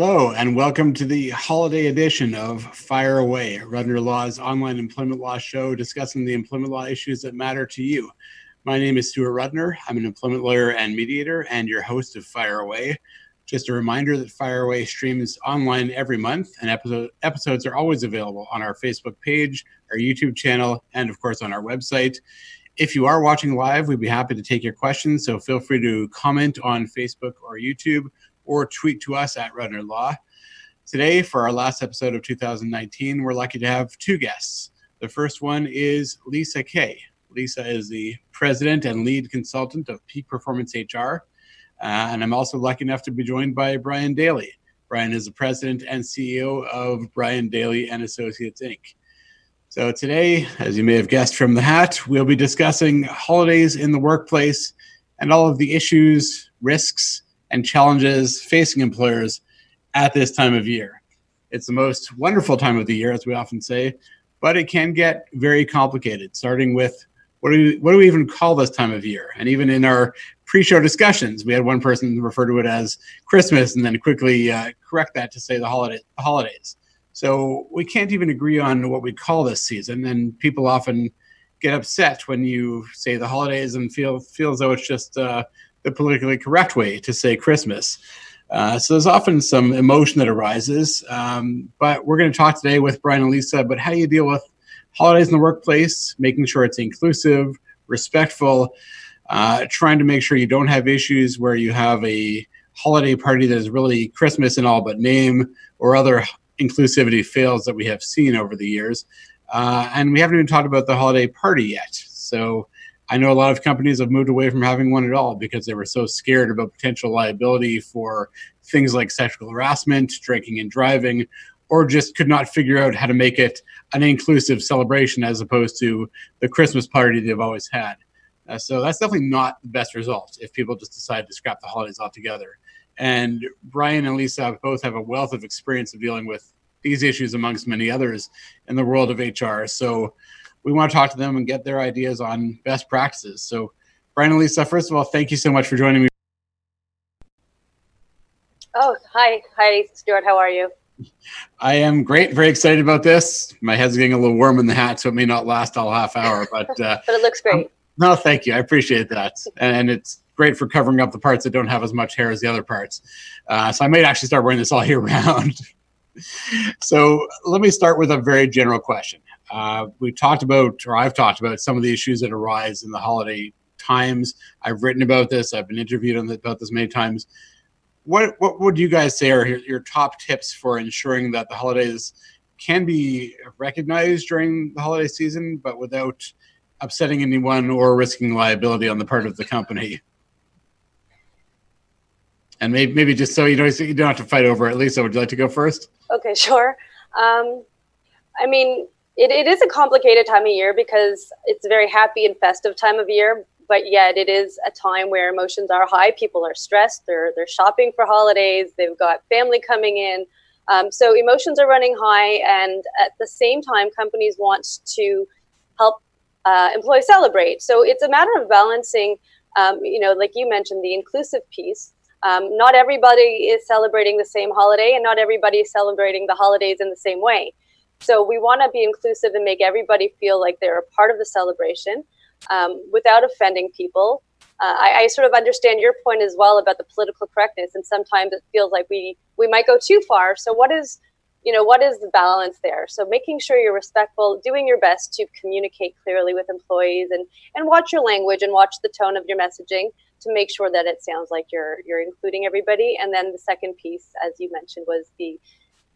Hello, and welcome to the holiday edition of Fire Away, Rudner Law's online employment law show discussing the employment law issues that matter to you. My name is Stuart Rudner. I'm an employment lawyer and mediator, and your host of Fire Away. Just a reminder that Fire Away streams online every month, and episode, episodes are always available on our Facebook page, our YouTube channel, and of course on our website. If you are watching live, we'd be happy to take your questions, so feel free to comment on Facebook or YouTube or tweet to us at Rudner Law. Today, for our last episode of 2019, we're lucky to have two guests. The first one is Lisa Kay. Lisa is the president and lead consultant of Peak Performance HR. Uh, and I'm also lucky enough to be joined by Brian Daly. Brian is the president and CEO of Brian Daly and Associates Inc. So today, as you may have guessed from the hat, we'll be discussing holidays in the workplace and all of the issues, risks, and challenges facing employers at this time of year. It's the most wonderful time of the year, as we often say, but it can get very complicated, starting with what do we, what do we even call this time of year? And even in our pre-show discussions, we had one person refer to it as Christmas and then quickly uh, correct that to say the holiday, holidays. So we can't even agree on what we call this season, and people often get upset when you say the holidays and feel feel as though it's just uh, the politically correct way to say Christmas. Uh, so there's often some emotion that arises. Um, but we're going to talk today with Brian and Lisa about how you deal with holidays in the workplace, making sure it's inclusive, respectful, uh, trying to make sure you don't have issues where you have a holiday party that is really Christmas in all but name or other inclusivity fails that we have seen over the years. Uh, and we haven't even talked about the holiday party yet. So I know a lot of companies have moved away from having one at all because they were so scared about potential liability for things like sexual harassment, drinking and driving, or just could not figure out how to make it an inclusive celebration as opposed to the Christmas party they've always had. Uh, so that's definitely not the best result if people just decide to scrap the holidays altogether. And Brian and Lisa both have a wealth of experience of dealing with these issues amongst many others in the world of HR. So we want to talk to them and get their ideas on best practices. So, Brian and Lisa, first of all, thank you so much for joining me. Oh, hi. Hi, Stuart. How are you? I am great. Very excited about this. My head's getting a little warm in the hat, so it may not last all half hour, but uh, but it looks great. Um, no, thank you. I appreciate that, and it's great for covering up the parts that don't have as much hair as the other parts. Uh, so I might actually start wearing this all year round. so let me start with a very general question. Uh, we talked about, or I've talked about, some of the issues that arise in the holiday times. I've written about this. I've been interviewed on the, about this many times. What what would you guys say are your, your top tips for ensuring that the holidays can be recognized during the holiday season, but without upsetting anyone or risking liability on the part of the company? And maybe, maybe just so you don't you don't have to fight over it. Lisa, would you like to go first? Okay, sure. Um, I mean, it, it is a complicated time of year because it's a very happy and festive time of year, but yet it is a time where emotions are high. People are stressed. They're they're shopping for holidays. They've got family coming in. Um, so emotions are running high, and at the same time, companies want to help uh, employees celebrate. So it's a matter of balancing. Um, you know, like you mentioned, the inclusive piece. Um, not everybody is celebrating the same holiday, and not everybody is celebrating the holidays in the same way. So we want to be inclusive and make everybody feel like they're a part of the celebration um, without offending people. Uh, I, I, sort of understand your point as well about the political correctness, and sometimes it feels like we we might go too far. So what is you know what is the balance there? So making sure you're respectful, doing your best to communicate clearly with employees, and and watch your language and watch the tone of your messaging to make sure that it sounds like you're you're including everybody. And then the second piece, as you mentioned, was the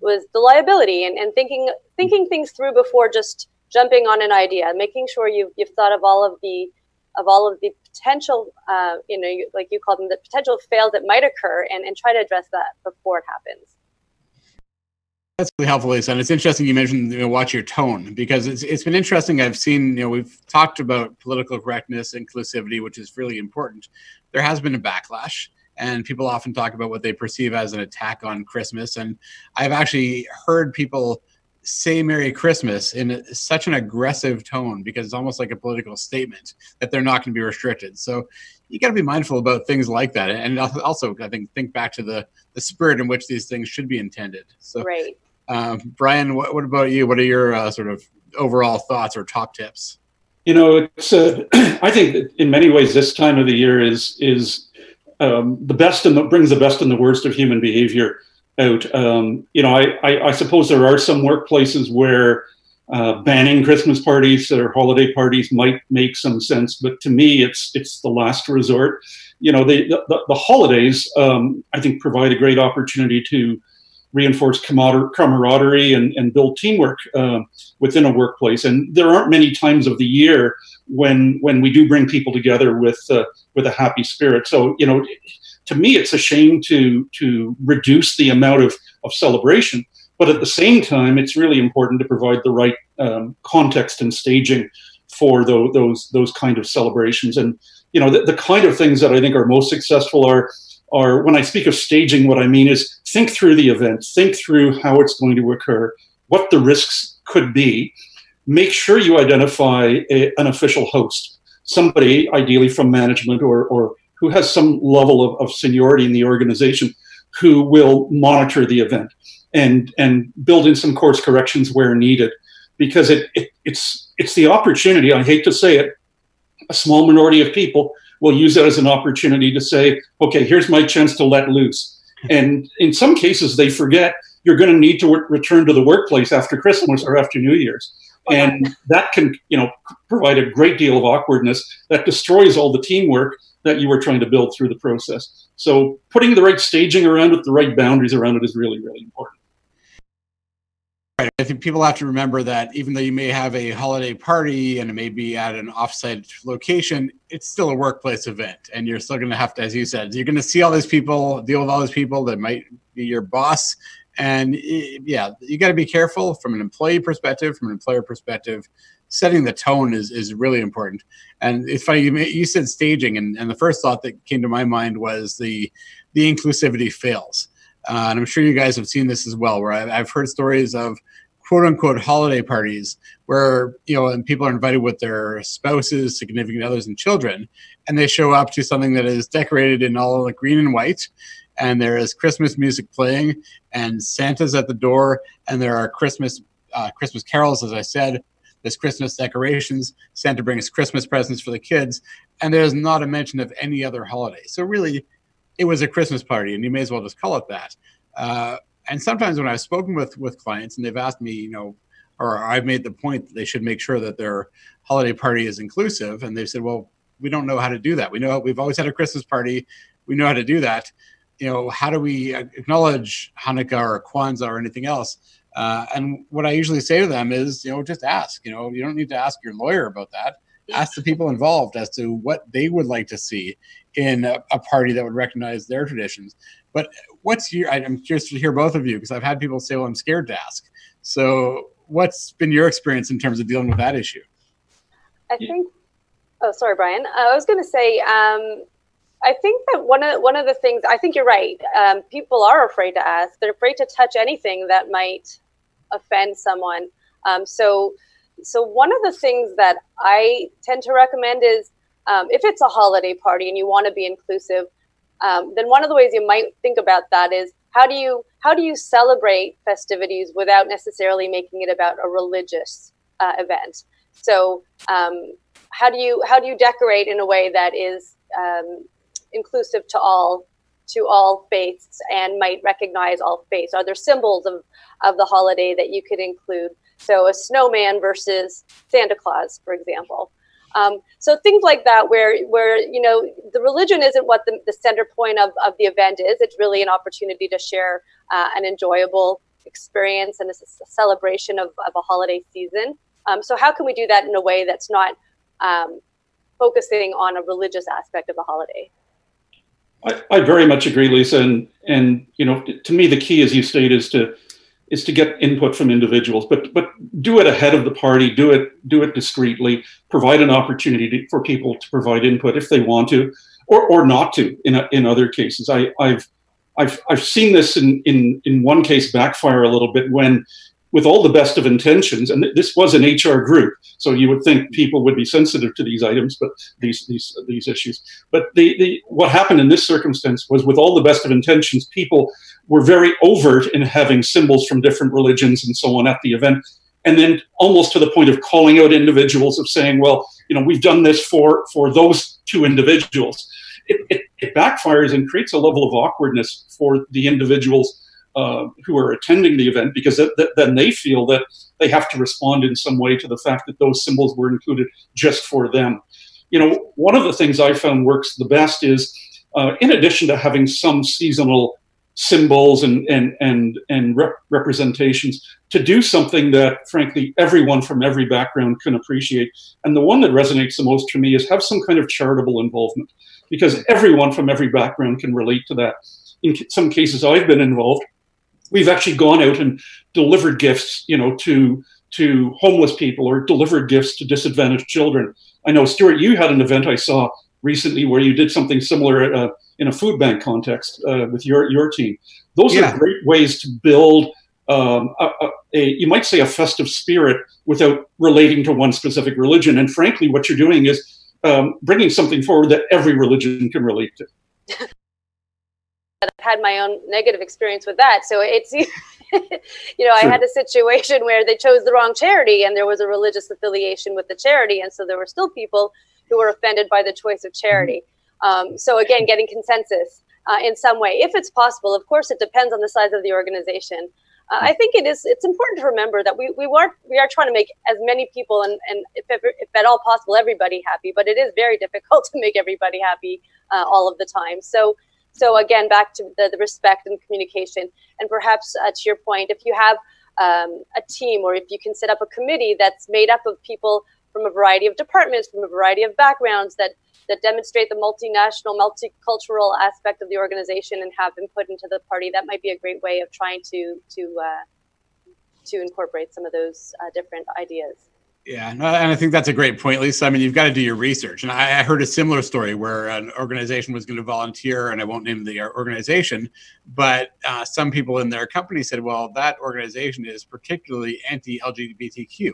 was the liability and, and thinking thinking things through before just jumping on an idea, making sure you've you've thought of all of the of all of the potential, uh, you know, like you called them, the potential fails that might occur, and, and try to address that before it happens. That's really helpful, Lisa. And it's interesting you mentioned you know, watch your tone because it's it's been interesting. I've seen you know we've talked about political correctness, inclusivity, which is really important. There has been a backlash and people often talk about what they perceive as an attack on Christmas. And I've actually heard people say Merry Christmas in such an aggressive tone because it's almost like a political statement that they're not going to be restricted. So you got to be mindful about things like that, and also I think think back to the the spirit in which these things should be intended. So, right. Um, Brian, what, what about you? What are your uh, sort of overall thoughts or top tips? You know, it's uh, I think in many ways this time of the year is is um, the best and brings the best and the worst of human behavior out. Um, you know, I, I, I, suppose there are some workplaces where uh, banning Christmas parties or holiday parties might make some sense, but to me, it's it's the last resort. You know, the the, the holidays um, I think provide a great opportunity to reinforce camaraderie and, and build teamwork uh, within a workplace. And there aren't many times of the year when when we do bring people together with uh, with a happy spirit. So you know, to me, it's a shame to to reduce the amount of of celebration. But at the same time, it's really important to provide the right um, context and staging for those, those those kind of celebrations. And you know, the, the kind of things that I think are most successful are are when I speak of staging, what I mean is think through the event, think through how it's going to occur, what the risks could be. Make sure you identify a, an official host, somebody ideally from management or, or who has some level of, of seniority in the organization who will monitor the event and, and build in some course corrections where needed. Because it, it, it's, it's the opportunity, I hate to say it, a small minority of people will use that as an opportunity to say, okay, here's my chance to let loose. And in some cases, they forget you're going to need to w- return to the workplace after Christmas or after New Year's. And that can, you know, provide a great deal of awkwardness that destroys all the teamwork that you were trying to build through the process. So putting the right staging around it, the right boundaries around it is really, really important. Right. I think people have to remember that even though you may have a holiday party and it may be at an offsite location, it's still a workplace event. And you're still going to have to, as you said, you're going to see all these people, deal with all these people that might be your boss. And yeah, you got to be careful from an employee perspective, from an employer perspective. Setting the tone is, is really important. And it's funny, you, you said staging, and, and the first thought that came to my mind was the, the inclusivity fails. Uh, and I'm sure you guys have seen this as well, where I've, I've heard stories of quote unquote holiday parties where you know and people are invited with their spouses significant others and children and they show up to something that is decorated in all like green and white and there is christmas music playing and santa's at the door and there are christmas uh, christmas carols as i said. There's christmas decorations. Santa brings christmas presents for the kids. And there's not a mention of any other holiday. So really it was a christmas party and you may as well just call it that uh, and sometimes when I've spoken with with clients and they've asked me, you know, or I've made the point that they should make sure that their holiday party is inclusive, and they've said, well, we don't know how to do that. We know we've always had a Christmas party, we know how to do that. You know, how do we acknowledge Hanukkah or Kwanzaa or anything else? Uh, and what I usually say to them is, you know, just ask. You know, you don't need to ask your lawyer about that. Ask the people involved as to what they would like to see in a, a party that would recognize their traditions. But what's your? I'm curious to hear both of you because I've had people say, "Well, I'm scared to ask." So, what's been your experience in terms of dealing with that issue? I think. Oh, sorry, Brian. I was going to say. Um, I think that one of one of the things I think you're right. Um, people are afraid to ask. They're afraid to touch anything that might offend someone. Um, so, so one of the things that I tend to recommend is um, if it's a holiday party and you want to be inclusive, um, then one of the ways you might think about that is how do you how do you celebrate festivities without necessarily making it about a religious uh, event? So um, how do you how do you decorate in a way that is um, inclusive to all to all faiths and might recognize all faiths? Are there symbols of of the holiday that you could include? So a snowman versus Santa Claus, for example. Um, so things like that, where where you know the religion isn't what the, the center point of, of the event is. It's really an opportunity to share uh, an enjoyable experience and a, a celebration of, of a holiday season. Um, so how can we do that in a way that's not um, focusing on a religious aspect of the holiday? I, I very much agree, Lisa, and and you know to me the key, as you state, is to is to get input from individuals, but but do it ahead of the party. Do it do it discreetly. Provide an opportunity to, for people to provide input if they want to, or or not to. In a, in other cases, I, I've I've I've seen this in in in one case backfire a little bit when with all the best of intentions, and this was an HR group, so you would think people would be sensitive to these items, but these these these issues. But the, the what happened in this circumstance was, with all the best of intentions, people were very overt in having symbols from different religions and so on at the event, and then almost to the point of calling out individuals of saying, well, you know, we've done this for for those two individuals. It, it, it backfires and creates a level of awkwardness for the individuals uh, who are attending the event because th- th- then they feel that they have to respond in some way to the fact that those symbols were included just for them. You know, one of the things I found works the best is, uh, in addition to having some seasonal symbols and and and and rep- representations, to do something that, frankly, everyone from every background can appreciate. And the one that resonates the most for me is have some kind of charitable involvement, because everyone from every background can relate to that. In some cases, I've been involved we've actually gone out and delivered gifts, you know, to to homeless people or delivered gifts to disadvantaged children. I know, Stuart, you had an event I saw recently where you did something similar uh, in a food bank context uh, with your your team. Those yeah. are great ways to build. Um, a, a, a, you might say a festive spirit without relating to one specific religion. And frankly, what you're doing is um, bringing something forward that every religion can relate to. I've had my own negative experience with that. So it's, you know, I had a situation where they chose the wrong charity and there was a religious affiliation with the charity. And so there were still people who were offended by the choice of charity. Um, so again, getting consensus uh, in some way, if it's possible. Of course, it depends on the size of the organization. Uh, I think it is. It's important to remember that we, we are we are trying to make as many people and, and if, if at all possible everybody happy. But it is very difficult to make everybody happy uh, all of the time. So so again, back to the, the respect and communication, and perhaps uh, to your point, if you have um, a team or if you can set up a committee that's made up of people from a variety of departments, from a variety of backgrounds that that demonstrate the multinational, multicultural aspect of the organization and have input into the party, that might be a great way of trying to to uh, to incorporate some of those uh, different ideas. Yeah, and I think that's a great point, Lisa. I mean, you've got to do your research. And I, heard a similar story where an organization was going to volunteer, and I won't name the organization, but uh, some people in their company said, well, that organization is particularly anti LGBTQ.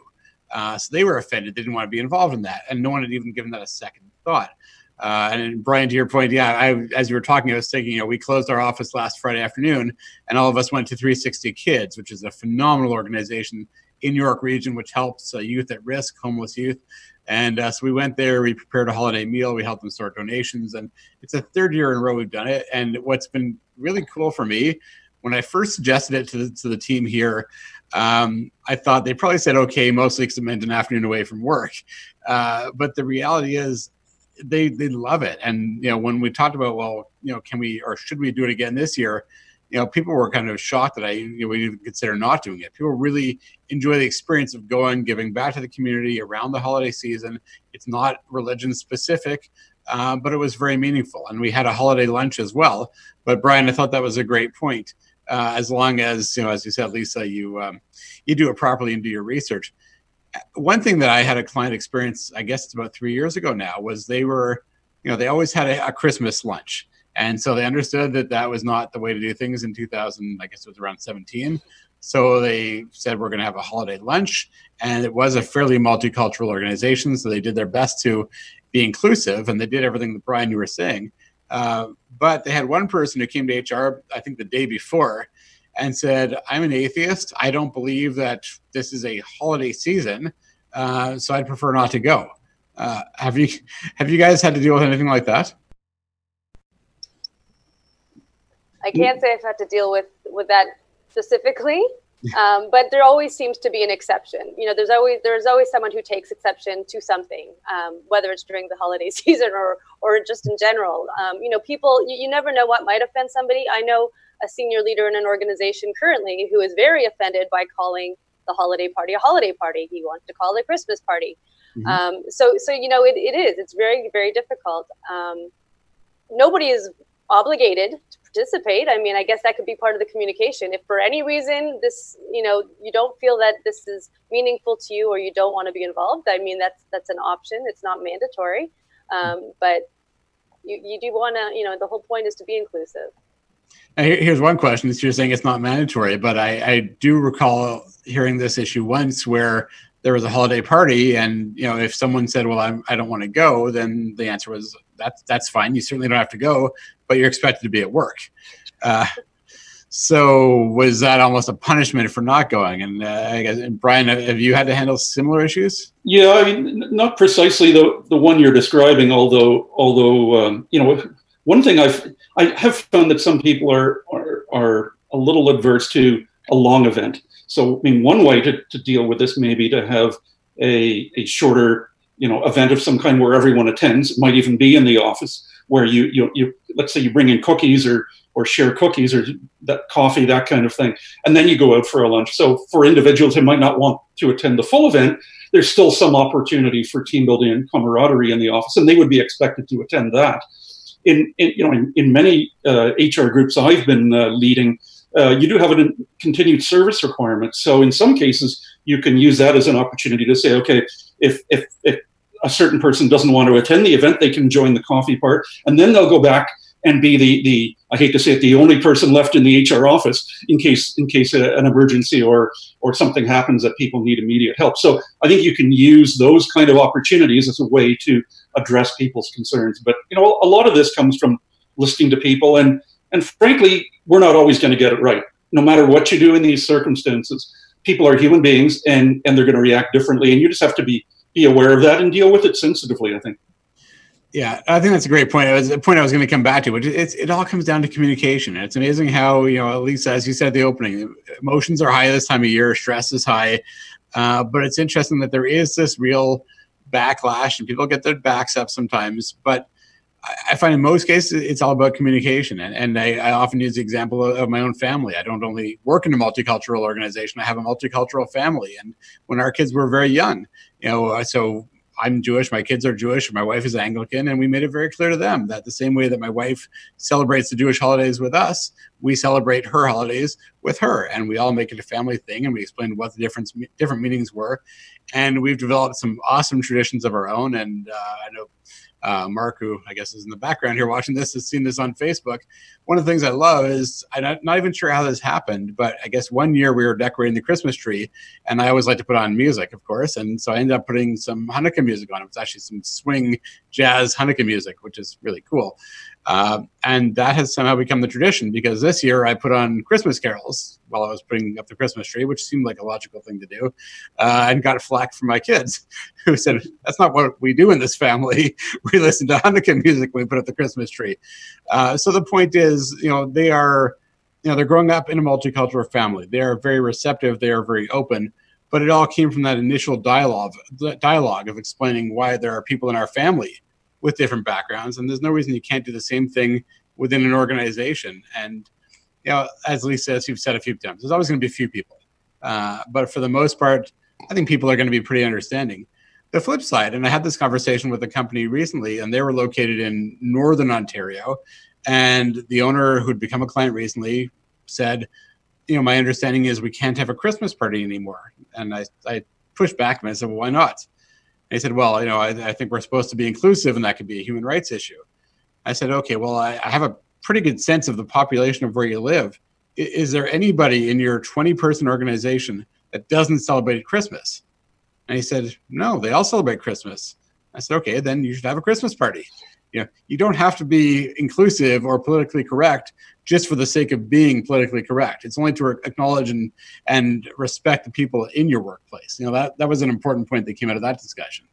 Uh, so they were offended. They didn't want to be involved in that. And no one had even given that a second thought. Uh, and Brian, to your point, yeah, I, as you were talking, I was thinking, you know, we closed our office last Friday afternoon, and all of us went to 360 Kids, which is a phenomenal organization in New York region, which helps uh, youth at risk, homeless youth. And uh, so we went there, we prepared a holiday meal, we helped them sort donations, and it's a third year in a row we've done it. And what's been really cool for me, when I first suggested it to the, to the team here, um, I thought they probably said okay, mostly because it meant an afternoon away from work. Uh, but the reality is, they they love it. And you know, when we talked about well, you know, can we or should we do it again this year? you know, people were kind of shocked that I you know, would even consider not doing it. People really enjoy the experience of going, giving back to the community around the holiday season. It's not religion specific, uh, but it was very meaningful. And we had a holiday lunch as well. But Brian, I thought that was a great point. Uh, as long as you know, as you said, Lisa, you um, you do it properly and do your research. One thing that I had a client experience, I guess it's about three years ago now, was they were, you know, they always had a, a Christmas lunch and so they understood that that was not the way to do things in 2000, I guess it was around 17. So they said, we're going to have a holiday lunch. And it was a fairly multicultural organization. So they did their best to be inclusive and they did everything that Brian, you were saying. Uh, but they had one person who came to HR, I think the day before, and said, I'm an atheist. I don't believe that this is a holiday season. Uh, so I'd prefer not to go. Uh, have you have you guys had to deal with anything like that? I can't say I've had to deal with with that specifically, um, but there always seems to be an exception. You know, there's always there's always someone who takes exception to something, um, whether it's during the holiday season or or just in general. Um, you know, people you, you never know what might offend somebody. I know a senior leader in an organization currently who is very offended by calling the holiday party a holiday party. He wants to call it a Christmas party. Mm-hmm. Um, so, so you know, it, it is. It's very, very difficult. Um, nobody is obligated to participate i mean i guess that could be part of the communication. If for any reason this you know you don't feel that this is meaningful to you or you don't want to be involved i mean that's that's an option. It's not mandatory. Um, but you, you do want to you know the whole point is to be inclusive. Here's one question. You're saying it's not mandatory, but I, I do recall hearing this issue once where there was a holiday party, and you know, if someone said, "Well, I'm, I don't want to go," then the answer was, "That's that's fine. You certainly don't have to go, but you're expected to be at work." Uh, so was that almost a punishment for not going? And uh, I guess, and Brian, have you had to handle similar issues? Yeah, I mean, not precisely the the one you're describing. Although, although um, you know, one thing I've I have found that some people are are, are a little adverse to a long event. So, I mean, one way to, to deal with this may be to have a, a shorter, you know, event of some kind where everyone attends. It might even be in the office where you, you, you let's say you bring in cookies or, or share cookies or that coffee, that kind of thing. And then you go out for a lunch. So for individuals who might not want to attend the full event, there's still some opportunity for team building and camaraderie in the office, and they would be expected to attend that. In, in you know, in, in many uh, HR groups I've been uh, leading, uh, you do have a continued service requirement. So in some cases, you can use that as an opportunity to say, okay, if if, if a certain person doesn't want to attend the event, they can join the coffee part, and then they'll go back and be the the I hate to say it, the only person left in the HR office in case in case a, an emergency or or something happens that people need immediate help. So I think you can use those kind of opportunities as a way to address people's concerns. But you know, a lot of this comes from listening to people and and frankly, we're not always going to get it right. No matter what you do in these circumstances, people are human beings and, and they're going to react differently. And you just have to be, be aware of that and deal with it sensitively, I think. Yeah, I think that's a great point. It was a point I was going to come back to, which it's, it all comes down to communication. It's amazing how, you know, at least as you said at the opening, emotions are high this time of year, stress is high. Uh, but it's interesting that there is this real backlash and people get their backs up sometimes. But I find in most cases it's all about communication, and, and I, I, often use the example of, of, my own family. I don't only work in a multicultural organization; I have a multicultural family. And when our kids were very young, you know, uh, so I'm Jewish, my kids are Jewish, my wife is Anglican, and we made it very clear to them that the same way that my wife celebrates the Jewish holidays with us, we celebrate her holidays with her, and we all make it a family thing. And we explained what the difference different meanings were, and we've developed some awesome traditions of our own. And uh, I know uh, Mark, who I guess is in the background here watching this, has seen this on Facebook. One of the things I love is I'm not, not, even sure how this happened, but I guess one year we were decorating the Christmas tree, and I always like to put on music, of course, and so I ended up putting some Hanukkah music on. It was actually some swing jazz Hanukkah music, which is really cool. Uh, and that has somehow become the tradition because this year I put on Christmas carols while I was putting up the Christmas tree, which seemed like a logical thing to do, uh, and got flack from my kids who said, That's not what we do in this family. We listen to Hanukkah music when we put up the Christmas tree. Uh, so the point is, you know, they are, you know, they're growing up in a multicultural family. They are very receptive, they are very open. But it all came from that initial dialogue, dialogue of explaining why there are people in our family with different backgrounds, and there's no reason you can't do the same thing within an organization. And you know, as Lisa, as you've said a few times, there's always going to be a few people, uh, but for the most part, I think people are going to be pretty understanding. The flip side, and I had this conversation with a company recently, and they were located in northern Ontario, and the owner who'd become a client recently said, "You know, my understanding is we can't have a Christmas party anymore." And I, I pushed back and I said, "Well, why not?" And he said, well, you know, I, I, think we're supposed to be inclusive and that could be a human rights issue. I said, okay, well, I, I have a pretty good sense of the population of where you live. Is, is there anybody in your 20 person organization that doesn't celebrate Christmas? And he said, no, they all celebrate Christmas. I said, okay, then you should have a Christmas party. You know, you don't have to be inclusive or politically correct just for the sake of being politically correct. It's only to acknowledge and and respect the people in your workplace. You know that that was an important point that came out of that discussion.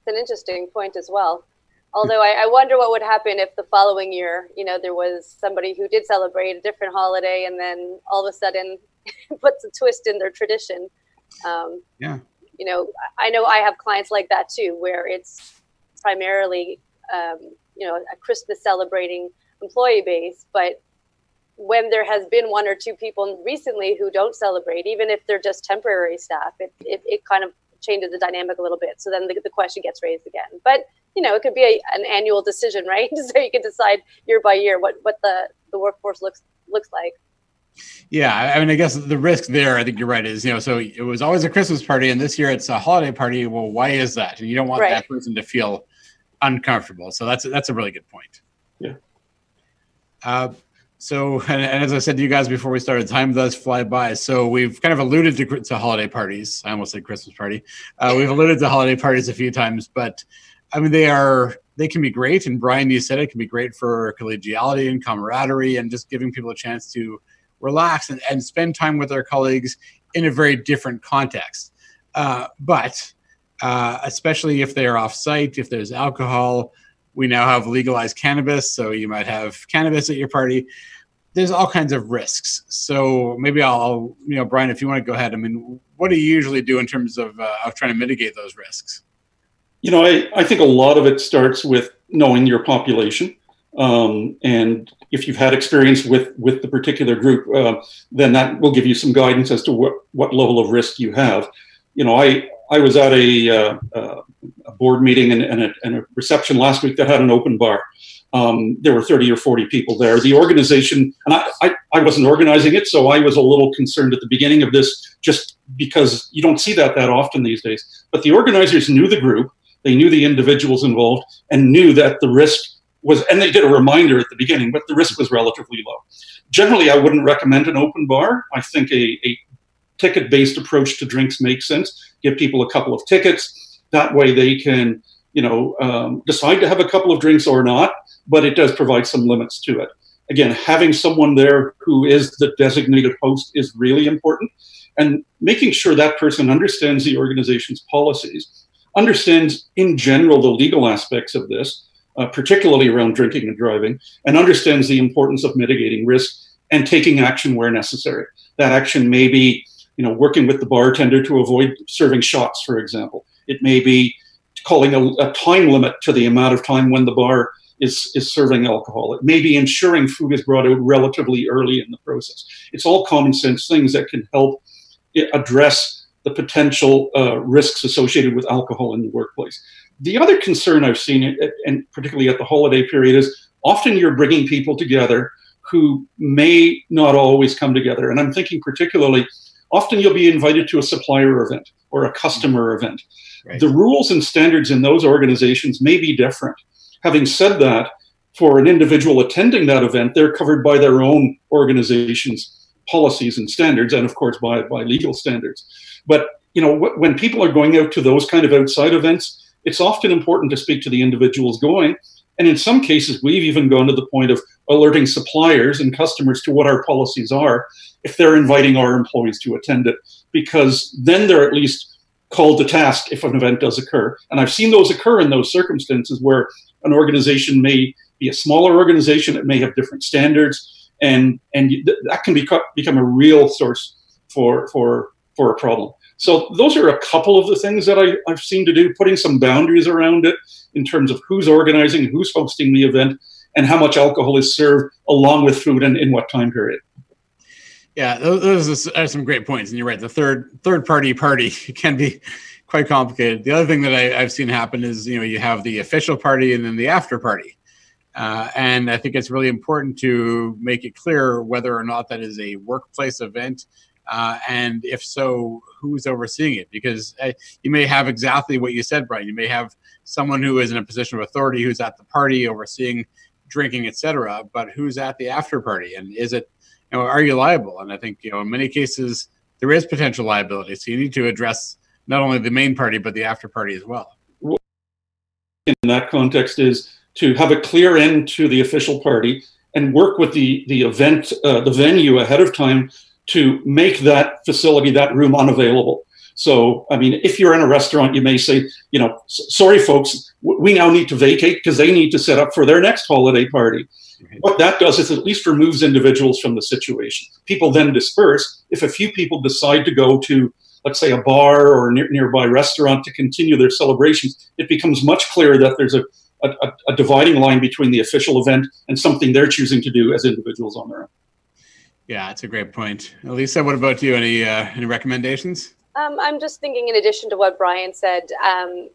It's an interesting point as well. Although I, I wonder what would happen if the following year, you know, there was somebody who did celebrate a different holiday and then all of a sudden puts a twist in their tradition. Um, yeah. You know, I know I have clients like that too, where it's primarily, um, you know, a Christmas celebrating employee base, but when there has been one or two people recently who don't celebrate, even if they're just temporary staff, it, it, it kind of changes the dynamic a little bit. So then the, the question gets raised again. But you know, it could be a, an annual decision, right? so you can decide year by year what what the the workforce looks looks like. Yeah, I mean, I guess the risk there, I think you're right, is you know, so it was always a Christmas party, and this year it's a holiday party. Well, why is that? And you don't want right. that person to feel uncomfortable. So that's that's a really good point. Yeah. Uh, so, and, and, as I said to you guys before we started, time does fly by. So we've kind of alluded to, to holiday parties. I almost said Christmas party. Uh, we've alluded to holiday parties a few times, but I mean, they are they can be great. And Brian, you said it can be great for collegiality and camaraderie and just giving people a chance to relax and, and spend time with their colleagues in a very different context. Uh, but uh, especially if they are off site, if there's alcohol, we now have legalized cannabis, so you might have cannabis at your party. There's all kinds of risks. So maybe I'll, you know, Brian, if you want to go ahead. I mean, what do you usually do in terms of uh, of trying to mitigate those risks? You know, I, I think a lot of it starts with knowing your population. Um, and if you've had experience with with the particular group, uh, then that will give you some guidance as to what, what level of risk you have. You know, I I was at a, uh, uh, a board meeting and, and, a, and, a, reception last week that had an open bar. Um, there were 30 or 40 people there. The organization, and I, I, I, wasn't organizing it, so I was a little concerned at the beginning of this just because you don't see that that often these days. But the organizers knew the group, they knew the individuals involved, and knew that the risk was, and they did a reminder at the beginning, but the risk was relatively low. Generally, I wouldn't recommend an open bar. I think a, a ticket based approach to drinks makes sense. Give people a couple of tickets. That way they can, you know, um, decide to have a couple of drinks or not, but it does provide some limits to it. Again, having someone there who is the designated host is really important. And making sure that person understands the organization's policies, understands in general the legal aspects of this, uh, particularly around drinking and driving, and understands the importance of mitigating risk and taking action where necessary. That action may be you know, working with the bartender to avoid serving shots, for example. It may be calling a, a, time limit to the amount of time when the bar is, is serving alcohol. It may be ensuring food is brought out relatively early in the process. It's all common sense things that can help address the potential uh, risks associated with alcohol in the workplace. The other concern I've seen, uh, and particularly at the holiday period, is often you're bringing people together who may not always come together. And I'm thinking particularly often you'll be invited to a supplier event or a customer mm-hmm. event. Right. The rules and standards in those organizations may be different. Having said that, for an individual attending that event, they're covered by their own organization's policies and standards, and of course by, by legal standards. But you know, wh- when people are going out to those kind of outside events, it's often important to speak to the individuals going. And in some cases, we've even gone to the point of alerting suppliers and customers to what our policies are if they're inviting our employees to attend it, because then they're at least called to task if an event does occur. And I've seen those occur in those circumstances where an organization may be a smaller organization, it may have different standards, and and that can become become a real source for for for a problem. So those are a couple of the things that I, I've seen to do, putting some boundaries around it in terms of who's organizing, who's hosting the event, and how much alcohol is served along with food and in what time period. Yeah, those are some great points, and you're right. The third third party party can be quite complicated. The other thing that I, have seen happen is you know you have the official party and then the after party, uh, and I think it's really important to make it clear whether or not that is a workplace event, uh, and if so, who's overseeing it? Because uh, you may have exactly what you said, Brian. You may have someone who is in a position of authority who's at the party overseeing drinking, etc. But who's at the after party, and is it you know, are you liable? And I think, you know, in many cases, there is potential liability. So you need to address not only the main party, but the after party as well. In that context, is to have a clear end to the official party and work with the, the event, uh, the venue ahead of time to make that facility, that room unavailable. So, I mean, if you're in a restaurant, you may say, you know, sorry, folks, we now need to vacate because they need to set up for their next holiday party. What that does is at least removes individuals from the situation. People then disperse. If a few people decide to go to, let's say, a bar or a near, nearby restaurant to continue their celebrations, it becomes much clearer that there's a, a, a dividing line between the official event and something they're choosing to do as individuals on their own. Yeah, it's a great point. Elisa, what about you? Any uh, any recommendations? Um, I'm just thinking, in addition to what Brian said, um,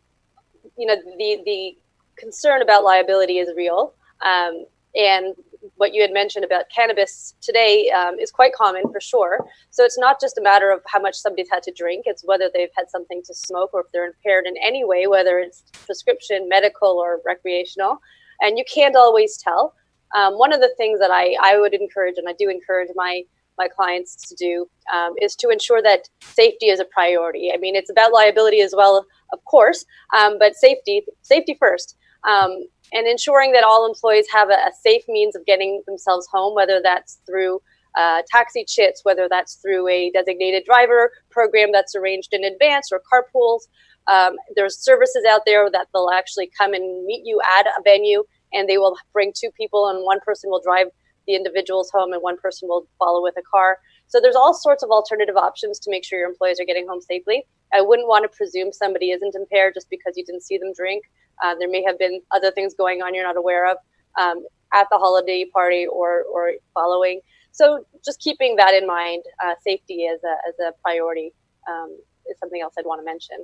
you know, the the concern about liability is real. Um, and what you had mentioned about cannabis today um, is quite common for sure. So it's not just a matter of how much somebody's had to drink, it's whether they've had something to smoke or if they're impaired in any way, whether it's prescription, medical, or recreational. And you can't always tell. Um, one of the things that I, I would encourage, and I do encourage my my clients to do, um, is to ensure that safety is a priority. I mean, it's about liability as well, of course, um, but safety safety first. Um, and ensuring that all employees have a, a, safe means of getting themselves home, whether that's through uh, taxi chits, whether that's through a designated driver program that's arranged in advance or carpools. Um, there's services out there that they'll actually come and meet you at a venue and they will bring two people and one person will drive the individuals home and one person will follow with a car. So there's all sorts of alternative options to make sure your employees are getting home safely. I wouldn't want to presume somebody isn't impaired just because you didn't see them drink. Uh, there may have been other things going on you're not aware of um, at the holiday party or, or following. So just keeping that in mind, uh, safety as a, as a priority um, is something else I'd want to mention.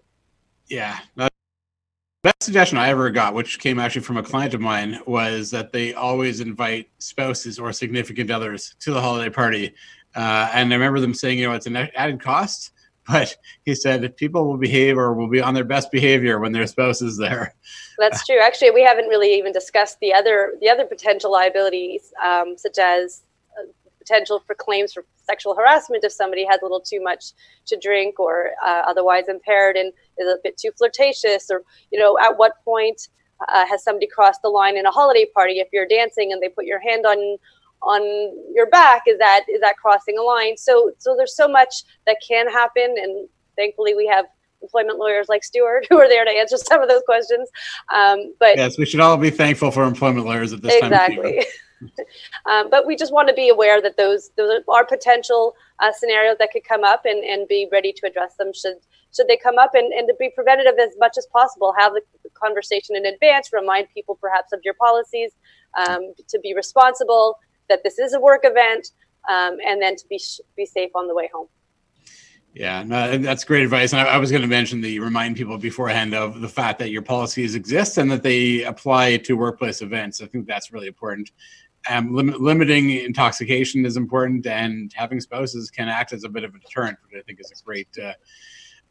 Yeah. Best suggestion I ever got, which came actually from a client of mine, was that they always invite spouses or significant others to the holiday party. Uh, and I remember them saying, you know, it's an added cost, but he said people will behave or will be on their best behavior when their spouse is there. That's true. Actually, we haven't really even discussed the other the other potential liabilities, um, such as uh, potential for claims for sexual harassment if somebody has a little too much to drink or uh, otherwise impaired and is a bit too flirtatious or you know at what point uh, has somebody crossed the line in a holiday party? If you're dancing and they put your hand on on your back is that is that crossing a line? So so there's so much that can happen and thankfully we have employment lawyers like Stuart who are there to answer some of those questions. Um, but yes we should all be thankful for employment lawyers at this exactly. time exactly. Um, but we just want to be aware that those those are potential uh, scenarios that could come up and, and be ready to address them should should they come up and, and to be preventative as much as possible have the conversation in advance remind people perhaps of your policies um, to be responsible that this is a work event um, and then to be be safe on the way home yeah, no, that's great advice. And I, I was going to mention the remind people beforehand of the fact that your policies exist and that they apply to workplace events. I think that's really important um, lim- limiting intoxication is important, and having spouses can act as a bit of a deterrent, which I think is a great uh,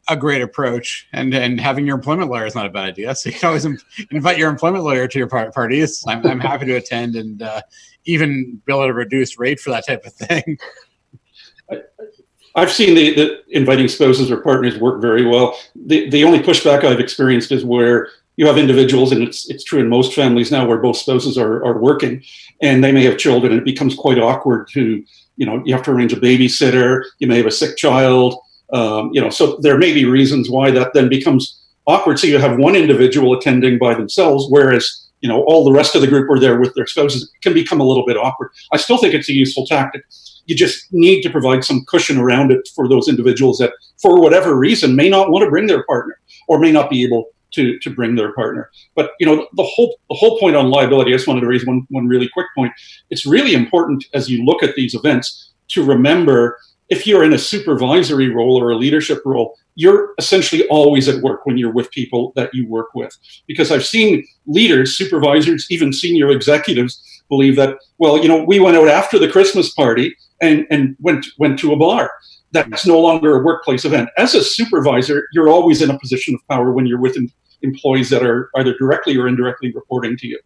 a great approach. And and having your employment lawyer is not a bad idea. So you can always invite your employment lawyer to your parties. I'm, I'm happy to attend and uh, even bill at a reduced rate for that type of thing. I've seen the, the inviting spouses or partners work very well. The the only pushback I've experienced is where you have individuals, and it's it's true in most families now where both spouses are, are working, and they may have children, and it becomes quite awkward to you know you have to arrange a babysitter, you may have a sick child, um, you know, so there may be reasons why that then becomes awkward. So you have one individual attending by themselves, whereas you know all the rest of the group are there with their spouses. It can become a little bit awkward. I still think it's a useful tactic. You just need to provide some cushion around it for those individuals that, for whatever reason, may not want to bring their partner or may not be able to to bring their partner. But you know, the whole the whole point on liability. I just wanted to raise one one really quick point. It's really important as you look at these events to remember if you're in a supervisory role or a leadership role, you're essentially always at work when you're with people that you work with. Because I've seen leaders, supervisors, even senior executives believe that, well, you know, we went out after the Christmas party and, and went went to a bar that's no longer a workplace event. As a supervisor, you're always in a position of power when you're with employees that are either directly or indirectly reporting to you.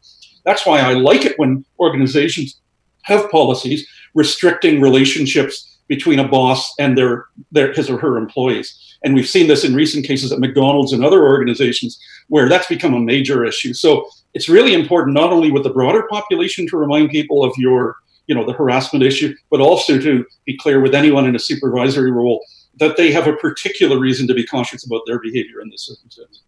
That's why I like it when organizations have policies restricting relationships between a boss and their, their his or her employees. And we've seen this in recent cases at McDonald's and other organizations where that's become a major issue. So it's really important not only with the broader population to remind people of your you know the harassment issue, but also to be clear with anyone in a supervisory role that they have a particular reason to be cautious about their behavior in this circumstance.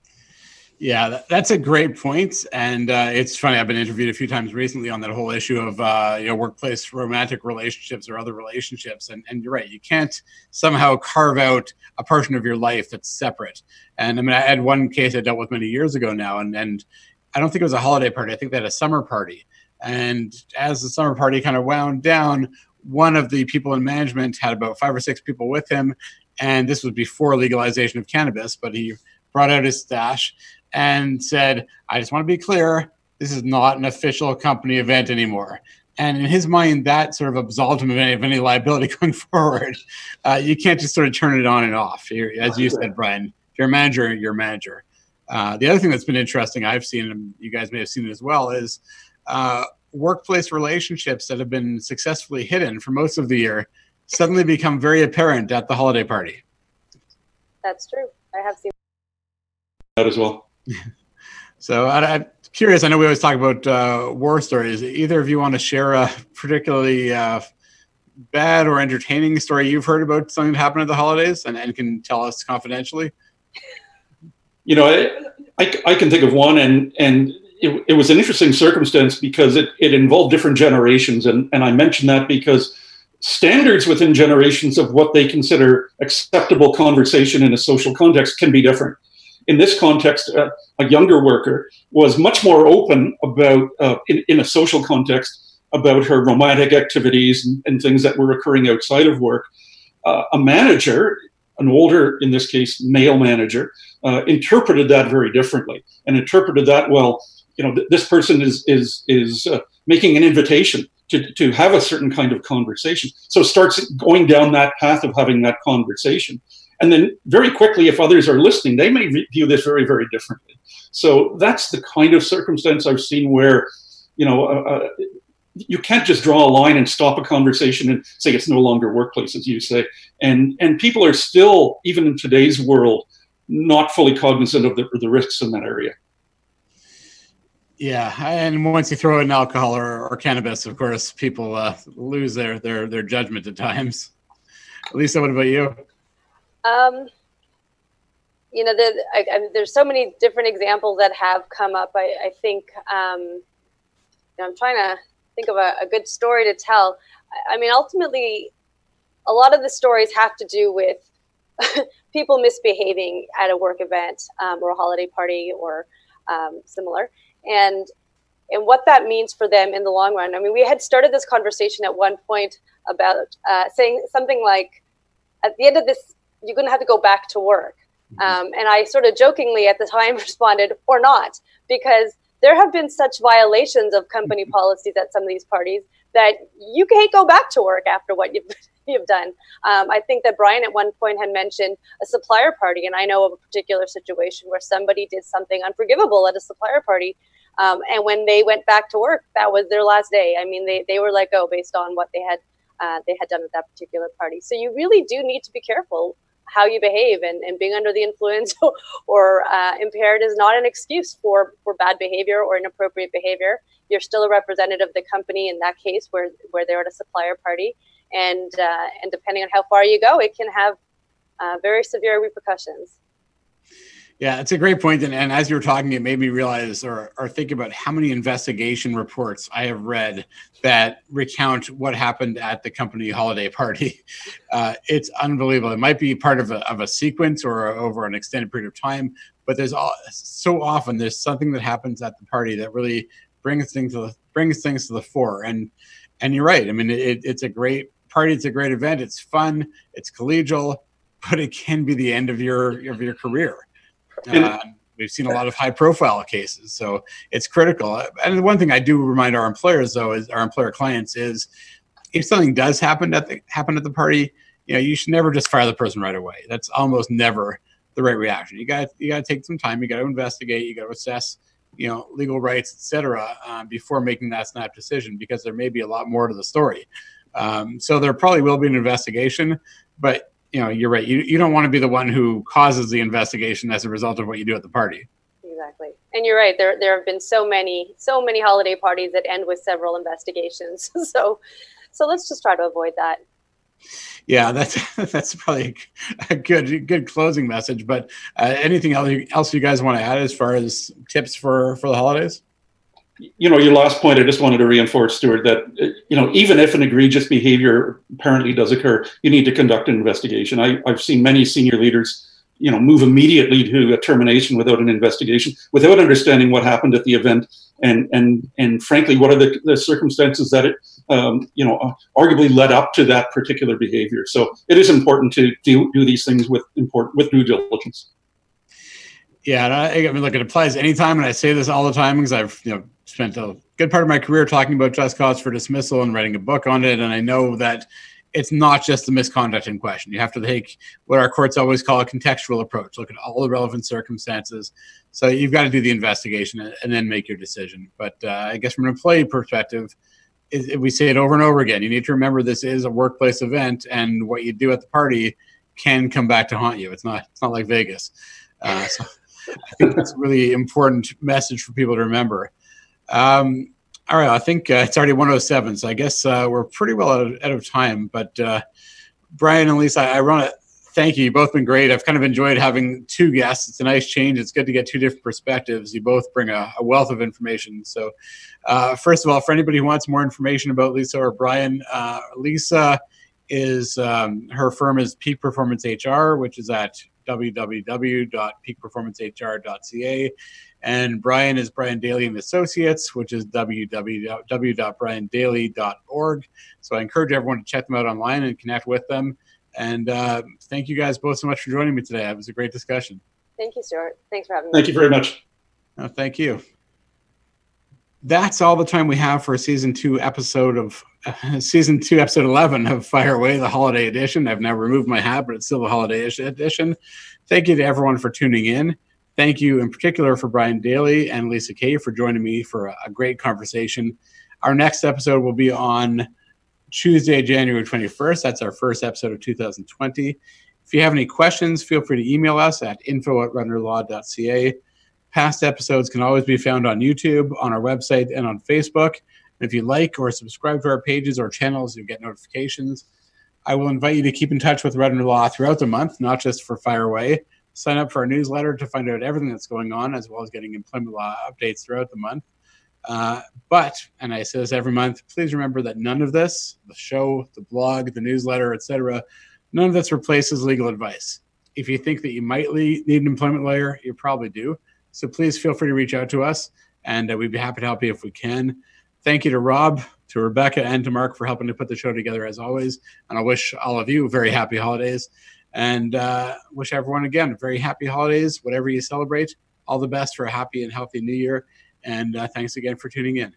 Yeah, that's a great point, and uh, it's funny. I've been interviewed a few times recently on that whole issue of uh, you know workplace romantic relationships or other relationships, and and you're right. You can't somehow carve out a portion of your life that's separate. And I mean, I had one case I dealt with many years ago now, and and I don't think it was a holiday party. I think they had a summer party, and as the summer party kind of wound down, one of the people in management had about five or six people with him, and this was before legalization of cannabis, but he brought out his stash and said, I just want to be clear, this is not an official company event anymore. And in his mind, that sort of absolved him of any, of any liability going forward. Uh, you can't just sort of turn it on and off. You're, as you said, Brian, if you're a manager, you're a manager. Uh, the other thing that's been interesting, I've seen, and you guys may have seen it as well, is uh, workplace relationships that have been successfully hidden for most of the year suddenly become very apparent at the holiday party. That's true. I have seen that as well. So I, am curious. I know we always talk about uh, war stories. Either of you want to share a particularly uh, bad or entertaining story you've heard about something that happened at the holidays and, and can tell us confidentially? You know, I, I, I can think of one, and and it, it was an interesting circumstance because it, it involved different generations, and and I mention that because standards within generations of what they consider acceptable conversation in a social context can be different. In this context, uh, a younger worker was much more open about, uh, in, in a social context, about her romantic activities and, and things that were occurring outside of work. Uh, a manager, an older, in this case, male manager, uh, interpreted that very differently and interpreted that well. You know, th- this person is is is uh, making an invitation to, to have a certain kind of conversation. So starts going down that path of having that conversation. And then very quickly, if others are listening, they may view this very, very differently. So that's the kind of circumstance I've seen where, you know, uh, uh, you can't just draw a line and stop a conversation and say it's no longer workplace, as you say. And and people are still, even in today's world, not fully cognizant of the, the risks in that area. Yeah, and once you throw in alcohol or, or cannabis, of course, people uh, lose their their their judgment at times. Lisa, what about you? Um, you know, I, I, there's so many different examples that have come up. I, I think um, you know, I'm trying to think of a, a good story to tell. I, I mean, ultimately, a lot of the stories have to do with people misbehaving at a work event um, or a holiday party or um, similar and and what that means for them in the long run. I mean, we had started this conversation at one point about uh, saying something like, at the end of this, you're going to have to go back to work. Mm-hmm. Um, and I sort of jokingly at the time responded, or not, because there have been such violations of company mm-hmm. policies at some of these parties that you can't go back to work after what you've, you've done. Um, I think that Brian at one point had mentioned a supplier party, and I know of a particular situation where somebody did something unforgivable at a supplier party um, and when they went back to work, that was their last day. I mean, they, they were let go based on what they had uh, they had done at that particular party. So you really do need to be careful how you behave, and, and being under the influence or uh, impaired is not an excuse for for bad behavior or inappropriate behavior. You're still a representative of the company in that case, where where they're at a supplier party, and uh, and depending on how far you go, it can have uh, very severe repercussions. Yeah, it's a great point. And, and as you were talking, it made me realize or, or think about how many investigation reports I have read that recount what happened at the company holiday party. Uh, it's unbelievable. It might be part of a, of a sequence or over an extended period of time, but there's all, so often there's something that happens at the party that really brings things to the, brings things to the fore. And and you're right. I mean, it, it's a great party. It's a great event. It's fun. It's collegial, but it can be the end of your of your career. Uh, we've seen a lot of high profile cases, so it's critical. And the one thing I do remind our employers, though, is our employer clients is if something does happen at the happen at the party, you know, you should never just fire the person right away. That's almost never the right reaction. You got you got to take some time. You got to investigate. You got to assess, you know, legal rights, etc., uh, before making that snap decision because there may be a lot more to the story. Um, so there probably will be an investigation, but you know, you're right. You, you don't want to be the one who causes the investigation as a result of what you do at the party. Exactly. And you're right. There, there have been so many, so many holiday parties that end with several investigations. so, so let's just try to avoid that. Yeah, that's that's probably a good good closing message. But uh, anything else else you guys want to add as far as tips for for the holidays? You know, your last point, I just wanted to reinforce, Stuart, that you know, even if an egregious behavior apparently does occur, you need to conduct an investigation. I, I've seen many senior leaders, you know, move immediately to a termination without an investigation, without understanding what happened at the event, and and and frankly, what are the, the circumstances that it, um, you know, arguably led up to that particular behavior. So it is important to do do these things with important with due diligence. Yeah, I, I mean, look, it applies anytime, and I say this all the time because I've you know spent a good part of my career talking about just cause for dismissal and writing a book on it, and I know that it's not just the misconduct in question. You have to take what our courts always call a contextual approach, look at all the relevant circumstances. So you've got to do the investigation and then make your decision. But uh, I guess from an employee perspective, we say it over and over again. You need to remember this is a workplace event, and what you do at the party can come back to haunt you. It's not it's not like Vegas. Uh, so I think that's a really important message for people to remember. Um, all right, I think uh, it's already 107, so I guess uh, we're pretty well out of, out of time. But uh, Brian and Lisa, I, I want to thank you. You've both been great. I've kind of enjoyed having two guests. It's a nice change. It's good to get two different perspectives. You both bring a, a wealth of information. So, uh, first of all, for anybody who wants more information about Lisa or Brian, uh, Lisa is um, her firm is Peak Performance HR, which is at www.peakperformancehr.ca. And Brian is Brian Daly and Associates, which is www.briandaly.org. So I encourage everyone to check them out online and connect with them. And uh, thank you guys both so much for joining me today. It was a great discussion. Thank you, Stuart. Thanks for having me. Thank you very much. Uh, thank you. That's all the time we have for a season two episode of uh, season two, episode 11 of Fire Away, the holiday edition. I've now removed my hat, but it's still the holiday edition. Thank you to everyone for tuning in. Thank you in particular for Brian Daly and Lisa Kay for joining me for a, a great conversation. Our next episode will be on Tuesday, January 21st. That's our first episode of 2020. If you have any questions, feel free to email us at info at rudnerlaw.ca. Past episodes can always be found on YouTube, on our website, and on Facebook. And if you like or subscribe to our pages or channels, you'll get notifications. I will invite you to keep in touch with Rudner Law throughout the month, not just for Fire Away sign up for our newsletter to find out everything that's going on, as well as getting employment law updates throughout the month. Uh, but, and I say this every month, please remember that none of this, the show, the blog, the newsletter, etc., none of this replaces legal advice. If you think that you might need an employment lawyer, you probably do. So please feel free to reach out to us, and uh, we'd be happy to help you if we can. Thank you to Rob, to Rebecca, and to Mark for helping to put the show together as always. And I wish all of you very happy holidays and uh, wish everyone again very happy holidays, whatever you celebrate. All the best for a happy and healthy new year. And uh, thanks again for tuning in.